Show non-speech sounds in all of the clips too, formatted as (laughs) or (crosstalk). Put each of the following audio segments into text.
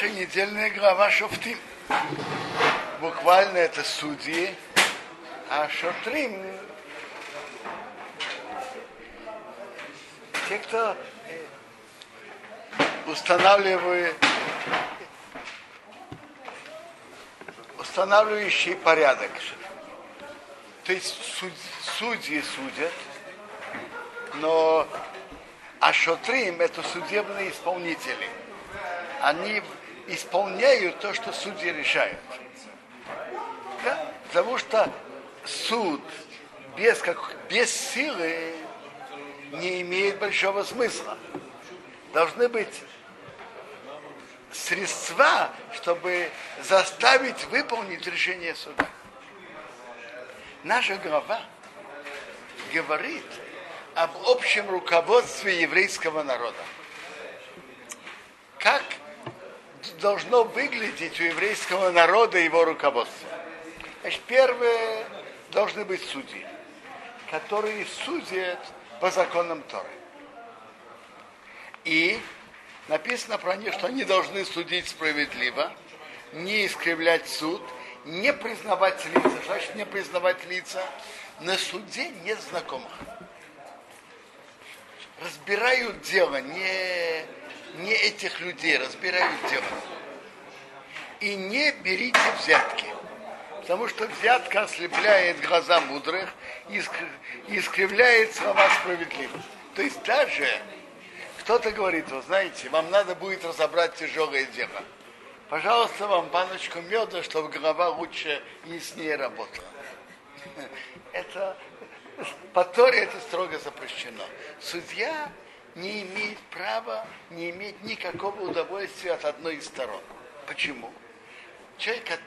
Наша недельная глава Шофтим. Буквально это судьи, а Шотрим те, кто э, устанавливает устанавливающий порядок. То есть судьи судят, но а шотрим это судебные исполнители. Они исполняют то, что судьи решают. Да? Потому что суд без, как, без силы не имеет большого смысла. Должны быть средства, чтобы заставить выполнить решение суда. Наша глава говорит об общем руководстве еврейского народа. Как должно выглядеть у еврейского народа его руководство? Значит, первое должны быть судьи, которые судят по законам Торы. И написано про них, что они должны судить справедливо, не искривлять суд, не признавать лица. Значит, не признавать лица на суде незнакомых. Разбирают дело, не, не этих людей, разбирают дело. И не берите взятки. Потому что взятка ослепляет глаза мудрых и искривляет слова справедливых. То есть даже кто-то говорит, вы знаете, вам надо будет разобрать тяжелое дело. Пожалуйста, вам баночку меда, чтобы голова лучше и яснее работала. (laughs) Это по Торе это строго запрещено. Судья не имеет права, не имеет никакого удовольствия от одной из сторон. Почему? Человек,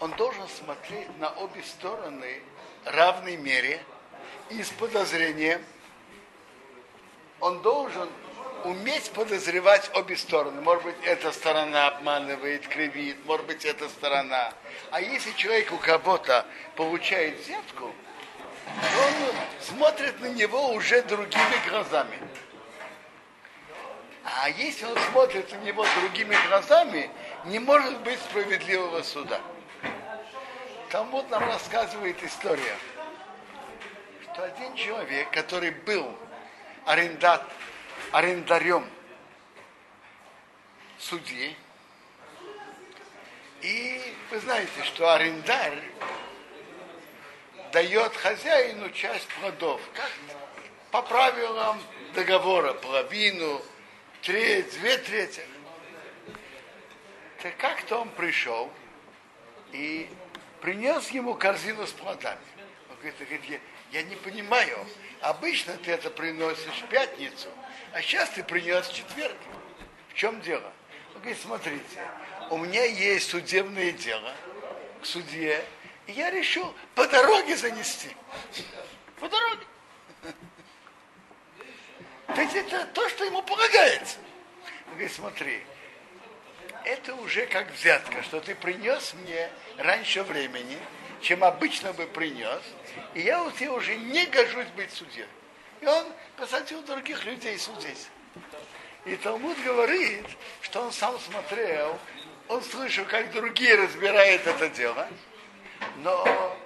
он должен смотреть на обе стороны равной мере и с подозрением. Он должен уметь подозревать обе стороны. Может быть, эта сторона обманывает, кривит, может быть, эта сторона. А если человек у кого-то получает взятку, он смотрит на него уже другими глазами. А если он смотрит на него другими глазами, не может быть справедливого суда. Там вот нам рассказывает история, что один человек, который был арендат, арендарем судьи, и вы знаете, что арендарь дает хозяину часть плодов, как по правилам договора, половину, треть, две трети. Так как-то он пришел и принес ему корзину с плодами. Он говорит, говорит я, я не понимаю, обычно ты это приносишь в пятницу, а сейчас ты принес в четверг. В чем дело? Он говорит, смотрите, у меня есть судебное дело к судье, и я решил по дороге занести. По дороге. То есть это то, что ему полагается. Он говорит, смотри, это уже как взятка, что ты принес мне раньше времени, чем обычно бы принес, и я у тебя уже не гожусь быть судьей. И он посадил других людей судить. И Талмуд говорит, что он сам смотрел, он слышал, как другие разбирают это дело, но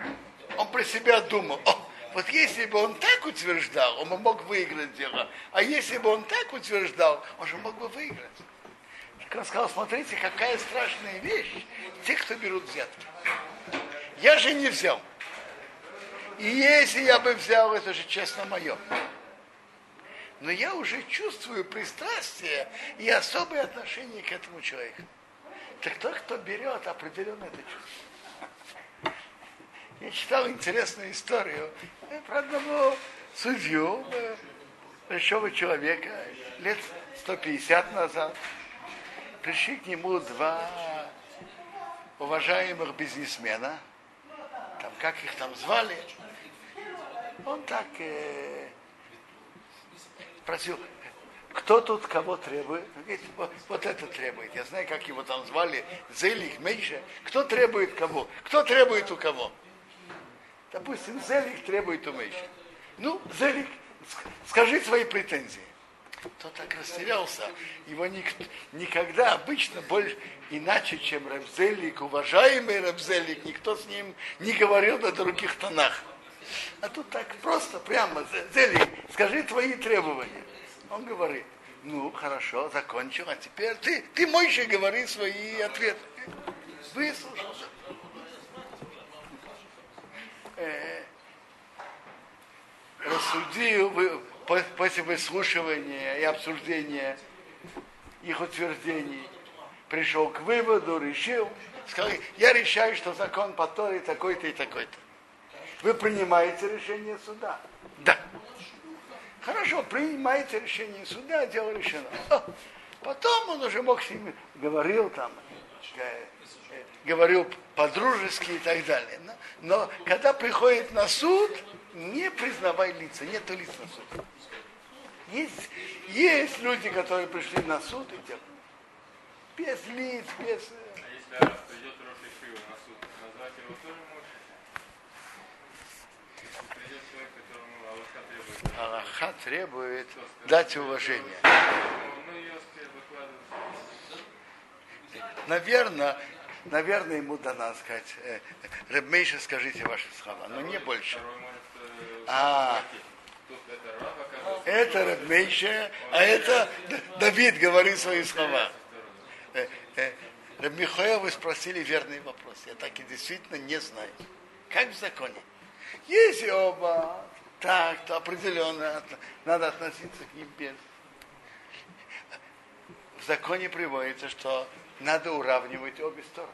он про себя думал, О, вот если бы он так утверждал, он бы мог выиграть дело. А если бы он так утверждал, он же мог бы выиграть. Так он сказал, смотрите, какая страшная вещь, те, кто берут взятки. Я же не взял. И если я бы взял, это же честно мое. Но я уже чувствую пристрастие и особое отношение к этому человеку. Так тот, кто берет, определенно это чувствует. Я читал интересную историю про одного судью, э, большого человека, лет 150 назад. Пришли к нему два уважаемых бизнесмена, там, как их там звали, он так э, спросил, кто тут кого требует? Говорит, вот, вот это требует. Я знаю, как его там звали, Зелих, Мейша. Кто требует кого? Кто требует у кого? Допустим, Зелик требует у Мейши. Ну, Зелик, скажи свои претензии. тот так растерялся. Его ник, никогда обычно больше иначе, чем Рабзелик, уважаемый Рабзелик, никто с ним не говорил на других тонах. А тут так просто, прямо, Зелик, скажи твои требования. Он говорит, ну, хорошо, закончил, а теперь ты, ты Мойше, говори свои ответы. Выслушал. Э, рассудил, после выслушивания и обсуждения их утверждений, пришел к выводу, решил, сказал, я решаю, что закон по Торе такой-то и такой-то. Вы принимаете решение суда? Да. Хорошо, принимаете решение суда, дело решено. Потом он уже мог с ними, говорил там, говорил по-дружески и так далее. Но, но когда приходит на суд, не признавай лица, нет лиц на суде. Есть, есть люди, которые пришли на суд и делают. Без лиц, без... А если придет на суд, назвать его тоже Аллаха требует дать уважение. Наверное, наверное, ему дана сказать, э, Ребмейша, скажите ваши слова, но не больше. А, это Ребмейша, а это Давид говорит свои слова. Э, э, Рабмихоя, вы спросили верный вопрос. Я так и действительно не знаю. Как в законе? Если оба так, то определенно надо относиться к ним без. В законе приводится, что надо уравнивать обе стороны.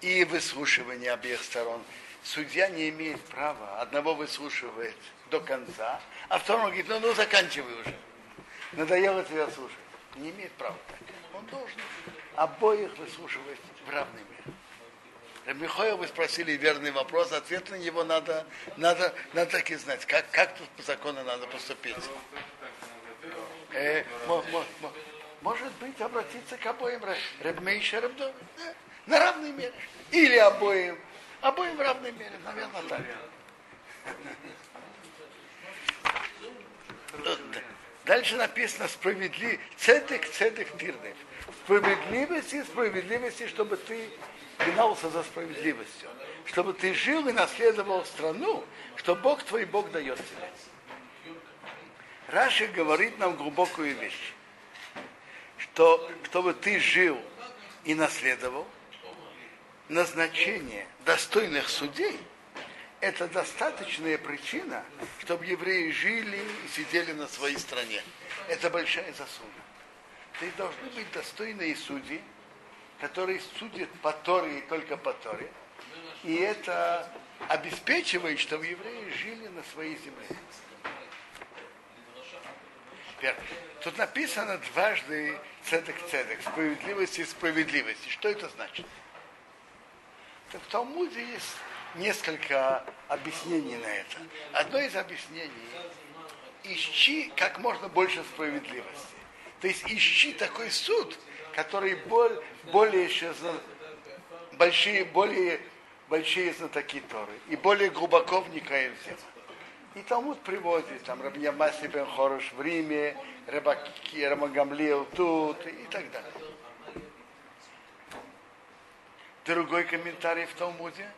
И выслушивание обеих сторон. Судья не имеет права, одного выслушивает до конца, а второго говорит, ну, ну заканчивай уже. Надоело тебя слушать. Не имеет права так. Он должен обоих выслушивать в равной мере. Михаил, вы спросили верный вопрос, ответ на него надо, надо, надо так и знать, как, как тут по закону надо поступить. Э, может быть, обратиться к обоим Ребмейша Ребдо, на равной мере. Или обоим, обоим в равной мере, наверное, так. Дальше написано справедлив, цедек, цедек тирнев. Справедливости, справедливости, чтобы ты гнался за справедливостью, чтобы ты жил и наследовал страну, что Бог твой Бог дает тебе. Раши говорит нам глубокую вещь, что чтобы ты жил и наследовал, назначение достойных судей – это достаточная причина, чтобы евреи жили и сидели на своей стране. Это большая заслуга. Ты должны быть достойные судьи, который судит по Торе и только по Торе. И это обеспечивает, чтобы евреи жили на своей земле. Теперь, тут написано дважды цедек цедек, справедливость и справедливость. И что это значит? Так в Талмуде есть несколько объяснений на это. Одно из объяснений – ищи как можно больше справедливости. То есть ищи такой суд, который более, более большие, более большие знатоки Торы и более глубоко вникает в тему. И Талмуд приводит, там, Рабья Маси бен Хорош в Риме, Рабаки, Рамагамлил тут и так далее. Другой комментарий в Талмуде,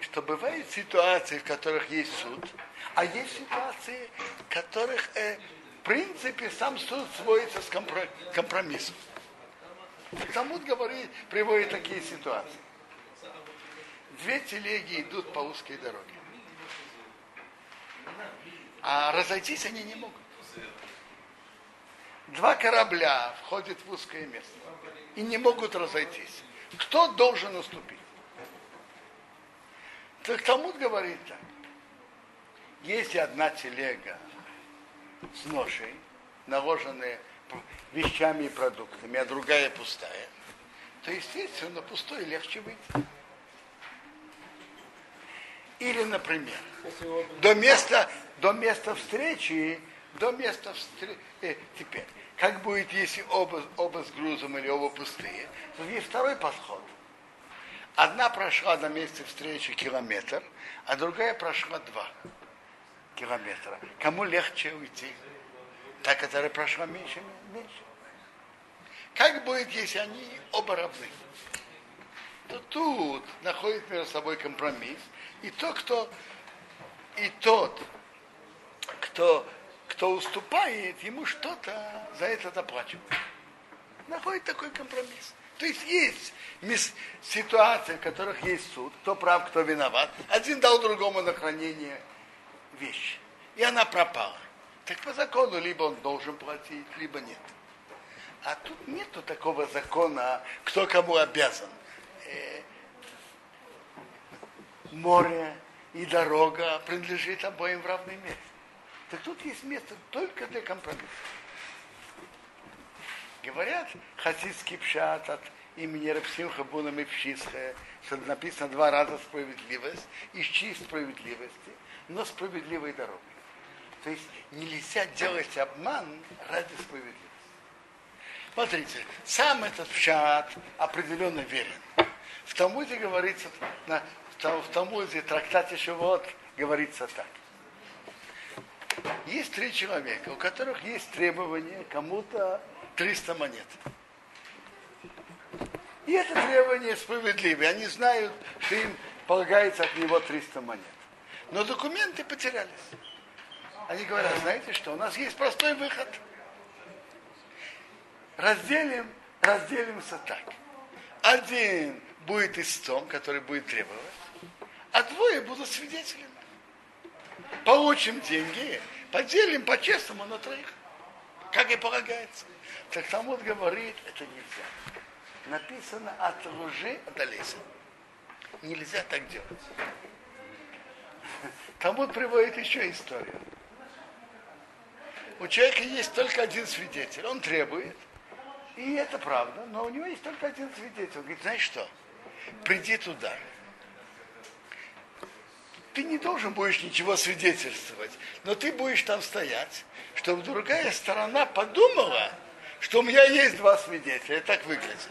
что бывают ситуации, в которых есть суд, а есть ситуации, в которых э, в принципе, сам суд сводится с компромиссом. Талмуд говорит, приводит такие ситуации. Две телеги идут по узкой дороге. А разойтись они не могут. Два корабля входят в узкое место и не могут разойтись. Кто должен уступить? Так Талмуд говорит так. Если одна телега с ношей, наложенные вещами и продуктами, а другая пустая, то, естественно, пустой легче выйти. Или, например, до места, до места встречи, до места встречи, э, теперь, как будет, если оба, оба с грузом или оба пустые, то есть второй подход. Одна прошла до места встречи километр, а другая прошла два. километра. Кому легче уйти? Та, которая прошла меньше, меньше. Как будет, если они оба равны? То тут находит между собой компромисс. И то, кто, и тот, кто, кто уступает, ему что-то за это доплачивают. Находит такой компромисс. То есть есть ситуации, в которых есть суд, кто прав, кто виноват. Один дал другому на хранение вещи, и она пропала. Так по закону либо он должен платить, либо нет. А тут нету такого закона, кто кому обязан. Море и дорога принадлежит обоим в равной мере. Так тут есть место только для компромисса. Говорят, хасидский пшат от имени Рапсимха Буна Мепшисха, что написано два раза справедливость, ищи справедливости, но справедливой дорогой. То есть нельзя делать обман ради справедливости. Смотрите, сам этот пшат определенно верен. В Талмуде говорится, в Талмуде, трактате Шивот говорится так. Есть три человека, у которых есть требование кому-то 300 монет. И это требование справедливое. Они знают, что им полагается от него 300 монет. Но документы потерялись. Они говорят, знаете что, у нас есть простой выход. Разделим, разделимся так. Один будет истцом, который будет требовать, а двое будут свидетелями. Получим деньги, поделим по-честному на троих, как и полагается. Так Талмуд говорит, это нельзя. Написано от лжи отдалися. Нельзя так делать. Талмуд приводит еще историю. У человека есть только один свидетель, он требует, и это правда, но у него есть только один свидетель. Он говорит, знаешь что, приди туда. Ты не должен будешь ничего свидетельствовать, но ты будешь там стоять, чтобы другая сторона подумала, что у меня есть два свидетеля. Так выглядит.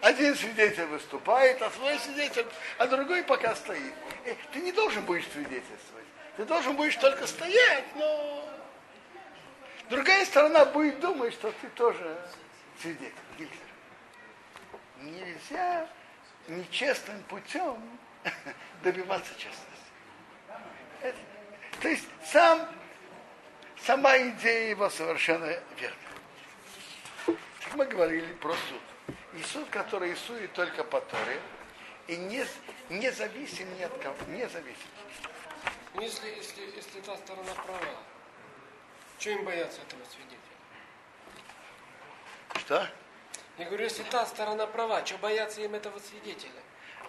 Один свидетель выступает, а свой свидетель, а другой пока стоит. Э, ты не должен будешь свидетельствовать. Ты должен будешь только стоять, но другая сторона будет думать, что ты тоже свидетель. Нельзя нечестным путем (laughs) добиваться честности. То есть сам, сама идея его совершенно верна. Как мы говорили про суд. И суд, который рисует только по Торе, и не, не зависим ни от кого, не зависим. Если, если, если та сторона права, чего им бояться этого свидетеля? Что? Я говорю, если та сторона права, что бояться им этого свидетеля?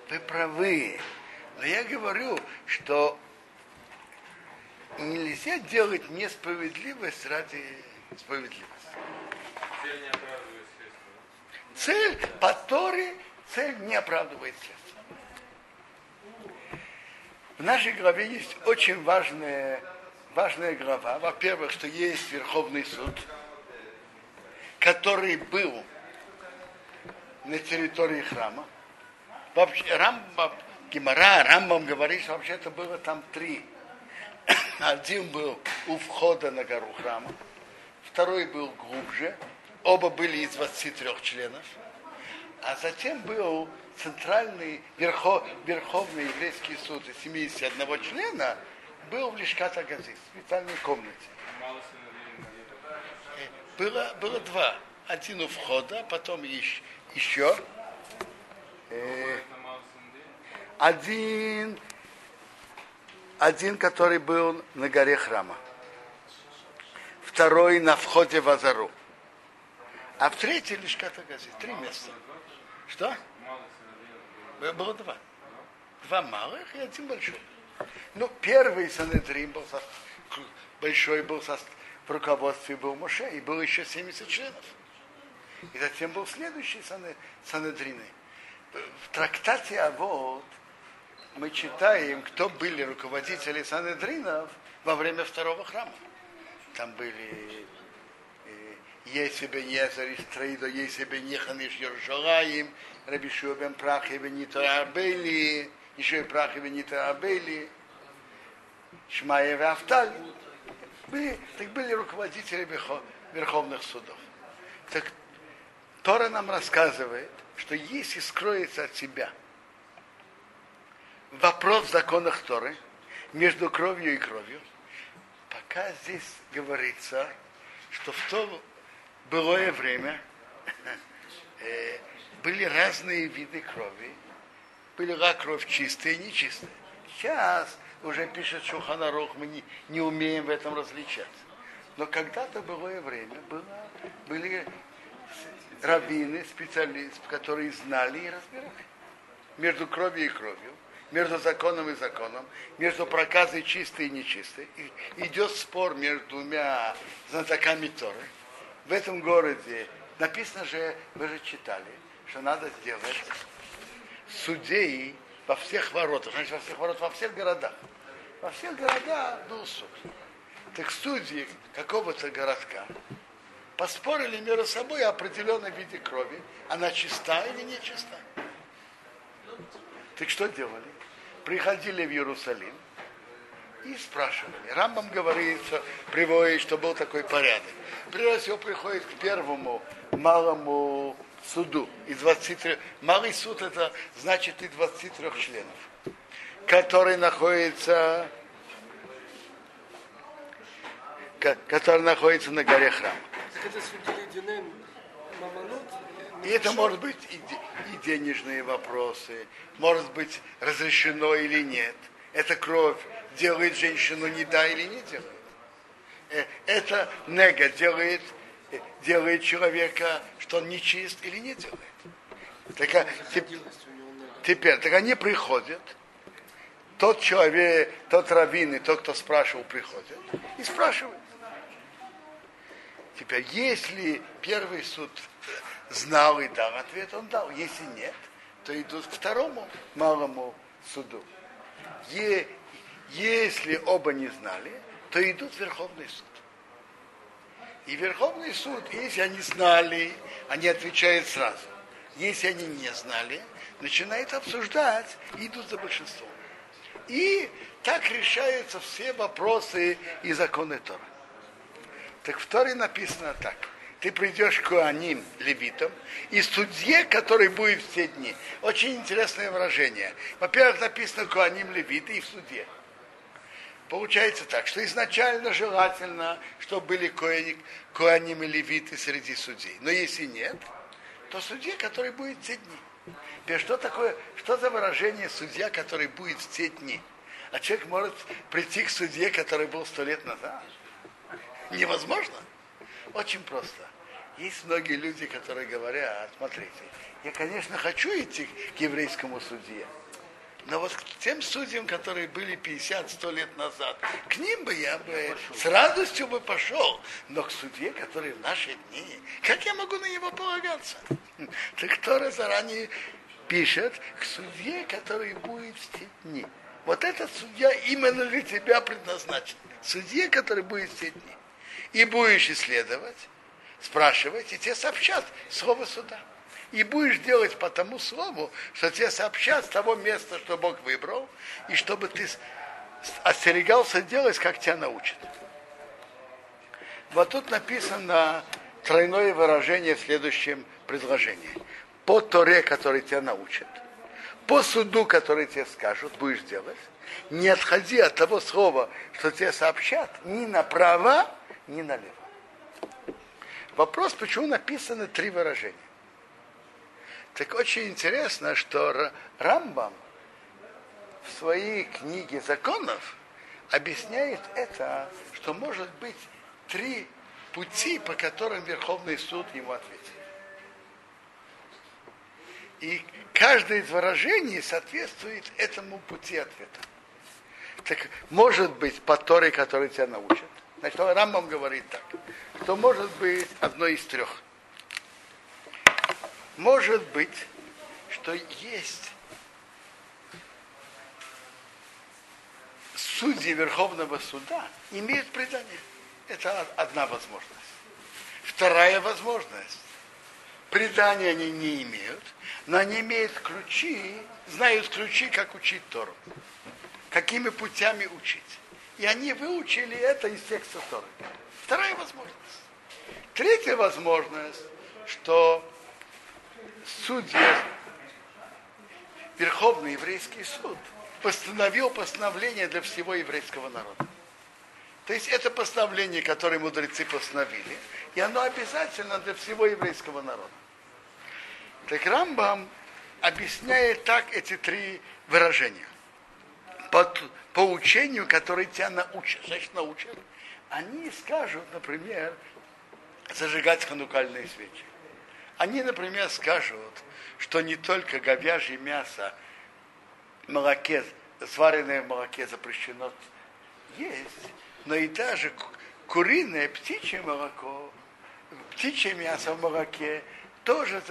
Вы правы. Но я говорю, что нельзя делать несправедливость ради справедливости. Цель средства. По Торе, цель не оправдывает следствие. В нашей главе есть очень важная, важная глава. Во-первых, что есть Верховный суд, который был на территории храма. Вообще, Рамбам, Гимара, Рамбам говорит, что вообще-то было там три. Один был у входа на гору храма, второй был глубже, оба были из 23 членов, а затем был центральный верхов, верховный еврейский суд из 71 члена, был в Лишката Гази, в специальной комнате. Э, Было, было два. Один у входа, потом еще, э, один, один, который был на горе храма. Второй на входе в Азару. А в третий лишь Катагази. Три места. Что? Было два. Два малых и один большой. Ну, первый Санедрин был со, большой был со, в руководстве был Моше, и было еще 70 членов. И затем был следующий Сане, Санедрины. В трактате Авод мы читаем, кто были руководители Санедринов во время второго храма. Там были Если Езер из Трейдо, если бен Ехан из Йоржалаим, Рабишуа бен Прах и Бенита Абели, еще и Прах и Бенита Абели. Шмаев и Авталь. Были, так были руководители верховных судов. Так Тора нам рассказывает, что если скроется от себя вопрос в законах Торы между кровью и кровью, пока здесь говорится, что в то былое время (laughs) э, были разные виды крови. Была кровь чистая и нечистая. Сейчас уже пишет Шуханарух, мы не, не умеем в этом различать. Но когда-то былое время было, были раввины, специалисты, которые знали и разбирали между кровью и кровью, между законом и законом, между проказой чистой и нечистой. И идет спор между двумя знатоками Торы. В этом городе написано же, вы же читали, что надо сделать судей во всех воротах, значит, во всех воротах, во всех городах. Во всех городах был суд. Так судьи какого-то городка поспорили между собой о определенном виде крови, она чиста или не чиста. Так что делали? Приходили в Иерусалим и спрашивали. Рамбам говорит, что приводит, что был такой порядок. Прежде всего приходит к первому малому суду из 23. Малый суд это значит и 23 членов, который находится который находится на горе храм. И это может быть и, и денежные вопросы, может быть разрешено или нет. Эта кровь делает женщину не да или не делает. Э, это нега делает, делает человека, что он нечист или не делает. Так, а, теперь, так они приходят, тот человек, тот раввин и тот, кто спрашивал, приходят и спрашивают. Теперь, если первый суд знал и дал ответ, он дал. Если нет, то идут к второму малому суду. Е, если оба не знали, то идут в Верховный суд. И Верховный суд, если они знали, они отвечают сразу. Если они не знали, начинают обсуждать идут за большинством. И так решаются все вопросы и законы Тора. Так в Торе написано так. Ты придешь к Куаним, левитам, и судье, который будет в те дни. Очень интересное выражение. Во-первых, написано Куаним, левиты и в суде. Получается так, что изначально желательно, чтобы были Куаним и левиты среди судей. Но если нет, то судья, который будет в те дни. Теперь что такое, что за выражение судья, который будет в те дни? А человек может прийти к судье, который был сто лет назад невозможно? Очень просто. Есть многие люди, которые говорят, смотрите, я, конечно, хочу идти к еврейскому судье, но вот к тем судьям, которые были 50-100 лет назад, к ним бы я бы с радостью бы пошел. Но к судье, который в наши дни, как я могу на него полагаться? (laughs) Так кто заранее пишет к судье, который будет в те дни. Вот этот судья именно для тебя предназначен. Судья, который будет в те дни и будешь исследовать, спрашивать, и тебе сообщат слово суда. И будешь делать по тому слову, что тебе сообщат с того места, что Бог выбрал, и чтобы ты остерегался делать, как тебя научат. Вот тут написано тройное выражение в следующем предложении. По Торе, который тебя научат, по суду, который тебе скажут, будешь делать, не отходи от того слова, что тебе сообщат, ни направо, ни налево. Вопрос, почему написаны три выражения. Так очень интересно, что Рамбам в своей книге законов объясняет это, что может быть три пути, по которым Верховный суд ему ответит. И каждое из выражений соответствует этому пути ответа. Так может быть по Торе, который тебя научат. Значит, Рамбам говорит так, что может быть одно из трех. Может быть, что есть судьи Верховного суда имеют предание. Это одна возможность. Вторая возможность. Предания они не имеют, но они имеют ключи, знают ключи, как учить Тору. Какими путями учить. И они выучили это из текста Торы. Вторая возможность. Третья возможность, что судья, Верховный еврейский суд, постановил постановление для всего еврейского народа. То есть это постановление, которое мудрецы постановили, и оно обязательно для всего еврейского народа. Так Рамбам объясняет так эти три выражения. По, по учению, которое тебя научат, значит научат, они скажут, например, зажигать ханукальные свечи. Они, например, скажут, что не только говяжье мясо, молоке, сваренное в молоке запрещено есть, но и даже куриное, птичье молоко, птичье мясо в молоке тоже,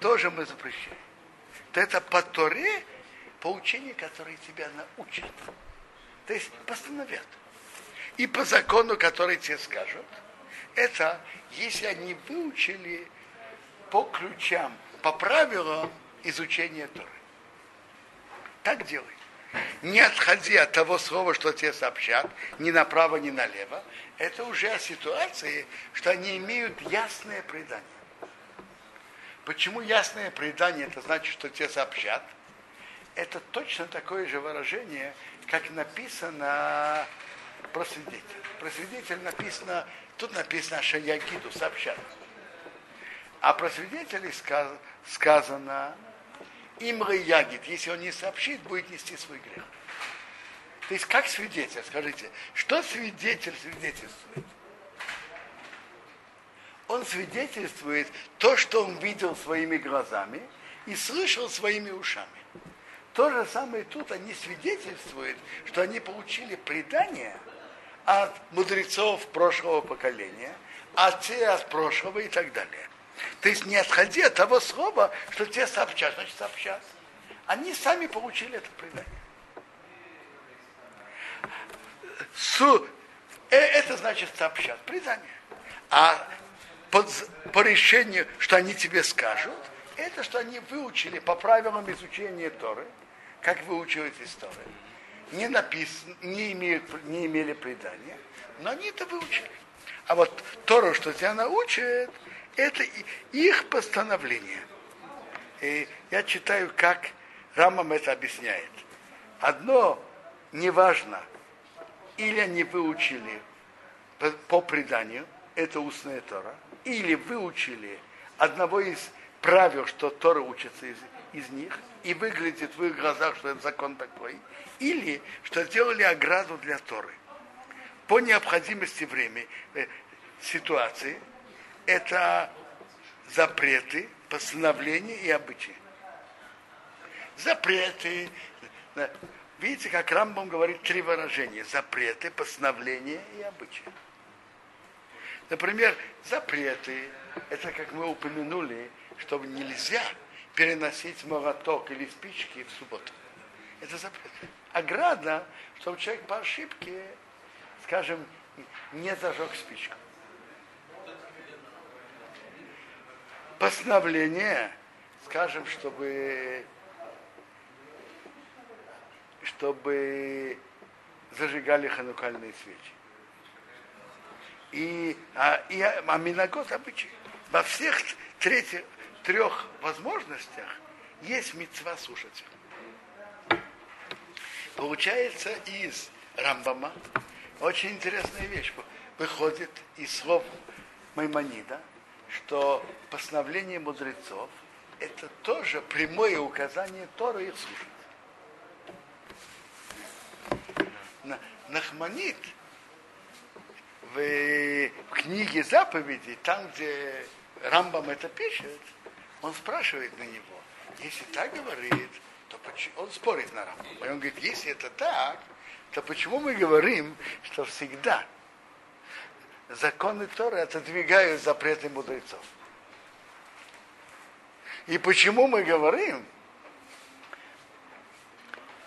тоже мы запрещаем. То это по Торе поучение, которое тебя научат. То есть постановят. И по закону, который тебе скажут, это если они выучили по ключам, по правилам изучения Торы. Так делай. Не отходи от того слова, что тебе сообщат, ни направо, ни налево. Это уже о ситуации, что они имеют ясное предание. Почему ясное предание, это значит, что тебе сообщат? Это точно такое же выражение, как написано про свидетель. Про свидетель написано, тут написано Шаягиду, сообщат. А про свидетелей сказано Имры Ягид, если он не сообщит, будет нести свой грех. То есть как свидетель, скажите, что свидетель свидетельствует? Он свидетельствует то, что он видел своими глазами и слышал своими ушами. То же самое тут они свидетельствуют, что они получили предание от мудрецов прошлого поколения, от те от прошлого и так далее. То есть не отходи от того слова, что тебе сообщат, значит сообщат. Они сами получили это предание. Су, э, это значит сообщат предание. А по, по решению, что они тебе скажут, это что они выучили по правилам изучения Торы, как выучивают из Торы. Не написано, не, имеют, не имели предания, но они это выучили. А вот Тору, что тебя научит, это их постановление. И я читаю, как Рамам это объясняет. Одно неважно, или они выучили по преданию, это устная Тора, или выучили одного из правил, что Тора учится из, из них, и выглядит в их глазах, что это закон такой, или что сделали ограду для Торы. По необходимости времени, э, ситуации, это запреты, постановления и обычаи. Запреты. Видите, как Рамбом говорит три выражения. Запреты, постановления и обычаи. Например, запреты, это как мы упомянули, чтобы нельзя переносить молоток или спички в субботу. Это запрет. Ограда, чтобы человек по ошибке, скажем, не зажег спичку. постановление, скажем, чтобы, чтобы зажигали ханукальные свечи. И, а, и а Минагот обычай. Во всех третьих, трех возможностях есть мецва слушать. Получается из Рамбама очень интересная вещь. Выходит из слов Маймонида – что постановление мудрецов это тоже прямое указание Тора их слушать. Нахманит в книге заповедей, там, где Рамбам это пишет, он спрашивает на него, если так говорит, то он спорит на Рамбам. И он говорит, если это так, то почему мы говорим, что всегда законы Торы отодвигают запреты мудрецов. И почему мы говорим,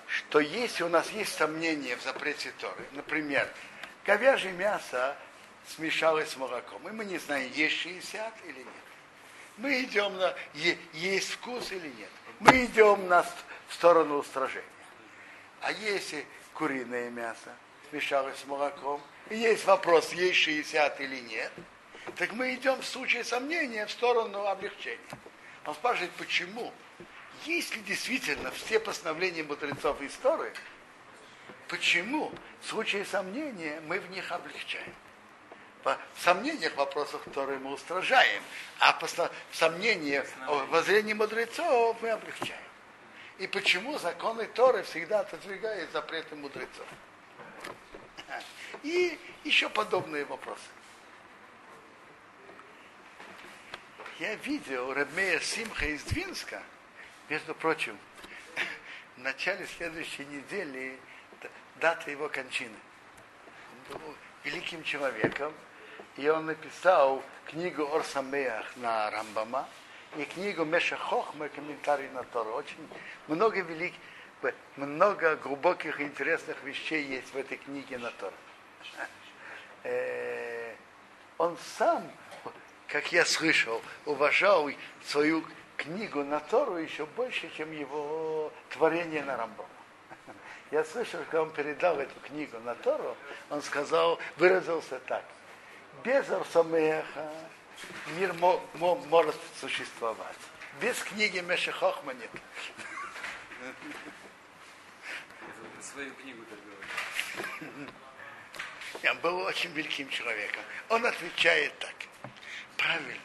что если у нас есть сомнения в запрете Торы, например, говяжье мясо смешалось с молоком, и мы не знаем, есть 60 или нет. Мы идем на есть вкус или нет. Мы идем на в сторону устражения. А если куриное мясо смешалось с молоком, и есть вопрос, есть 60 или нет, так мы идем в случае сомнения в сторону облегчения. Он спрашивает, почему? Если действительно все постановления мудрецов истории, почему в случае сомнения мы в них облегчаем? В сомнениях вопросах, которые мы устражаем, а в сомнениях воззрении мудрецов мы облегчаем. И почему законы Торы всегда отодвигают запреты мудрецов? И еще подобные вопросы. Я видел Рабмея Симха из Двинска, между прочим, в начале следующей недели дата его кончины. Он был великим человеком, и он написал книгу Орсамеях на Рамбама и книгу Меша Хохма, комментарий на Тору. Очень много великих, много глубоких интересных вещей есть в этой книге на Тору. Он сам как я слышал, уважал свою книгу на Тору еще больше, чем его творение на Рамбом. Я слышал, когда он передал эту книгу на Тору, он сказал, выразился так. Без Арсамеха мир мо, мо, может существовать. Без книги Меша Хохма нет. Свою книгу так. Он был очень великим человеком. Он отвечает так правильно.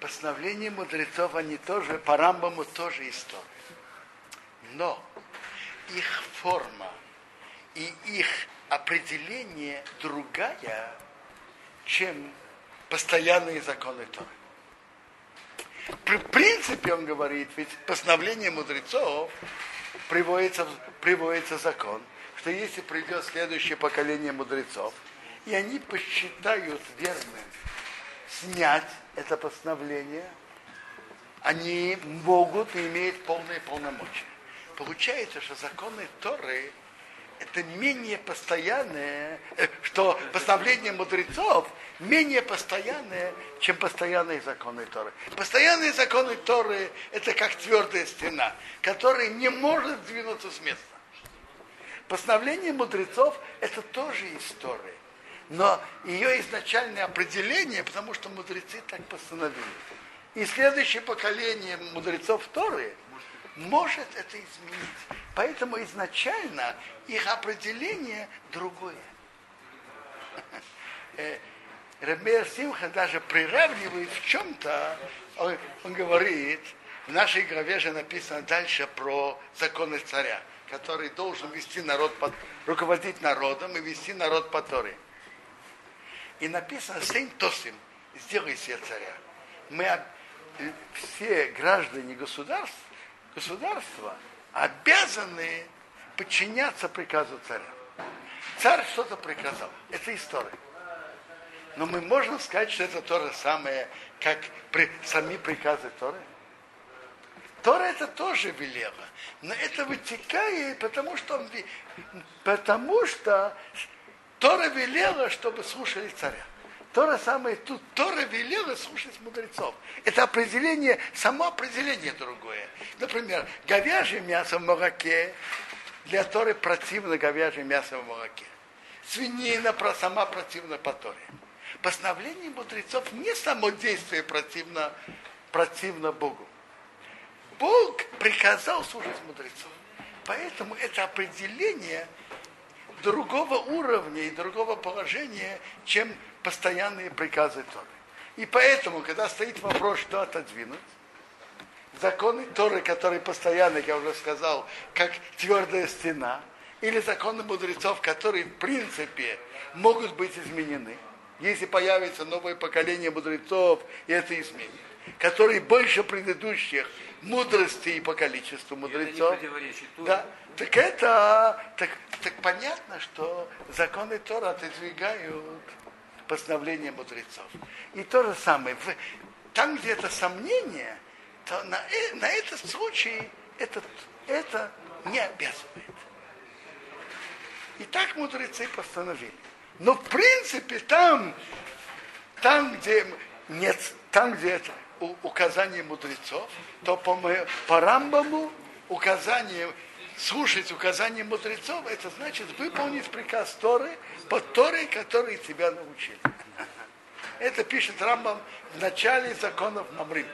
Постановления мудрецов, они тоже, по Рамбаму тоже история. Но их форма и их определение другая, чем постоянные законы Торы. При принципе, он говорит, ведь постановление мудрецов приводится, приводится закон, что если придет следующее поколение мудрецов, и они посчитают верным снять это постановление, они могут и имеют полные полномочия. Получается, что законы Торы это менее постоянное, э, что постановление мудрецов менее постоянное, чем постоянные законы Торы. Постоянные законы Торы это как твердая стена, которая не может сдвинуться с места. Постановление мудрецов это тоже история но ее изначальное определение, потому что мудрецы так постановили. И следующее поколение мудрецов Торы может это изменить. Поэтому изначально их определение другое. (laughs) Э, Рабмер Симха даже приравнивает в чем-то, он, он говорит, в нашей главе же написано дальше про законы царя, который должен вести народ, под, руководить народом и вести народ по Торе. И написано «Сейн Тосим, сделай себе царя». Мы все граждане государств, государства обязаны подчиняться приказу царя. Царь что-то приказал. Это история. Но мы можем сказать, что это то же самое, как при, сами приказы Торы. Тора это тоже велела. Но это вытекает, потому что, потому что Тора велела, чтобы слушали царя. То же самое тут. Тора велела слушать мудрецов. Это определение, само определение другое. Например, говяжье мясо в молоке, для Торы противно говяжье мясо в молоке. Свинина сама противна по Торе. Постановление мудрецов не само действие противно, противно Богу. Бог приказал слушать мудрецов. Поэтому это определение другого уровня и другого положения, чем постоянные приказы Торы. И поэтому, когда стоит вопрос, что отодвинуть, законы Торы, которые постоянно, я уже сказал, как твердая стена, или законы мудрецов, которые в принципе могут быть изменены, если появится новое поколение мудрецов, и это изменит, которые больше предыдущих мудрости и по количеству мудрецов. Да, так это, так, так понятно, что законы Тора отодвигают постановления мудрецов. И то же самое, в, там, где это сомнение, то на, э, на этот случай это, это не обязывает. И так мудрецы постановили. Но в принципе там, там, где нет, там, где это указание мудрецов, то по, по Рамбаму указание слушать указания мудрецов, это значит выполнить приказ Торы под Торой, который тебя научили. Это пишет Рамбам в начале законов Мамрим.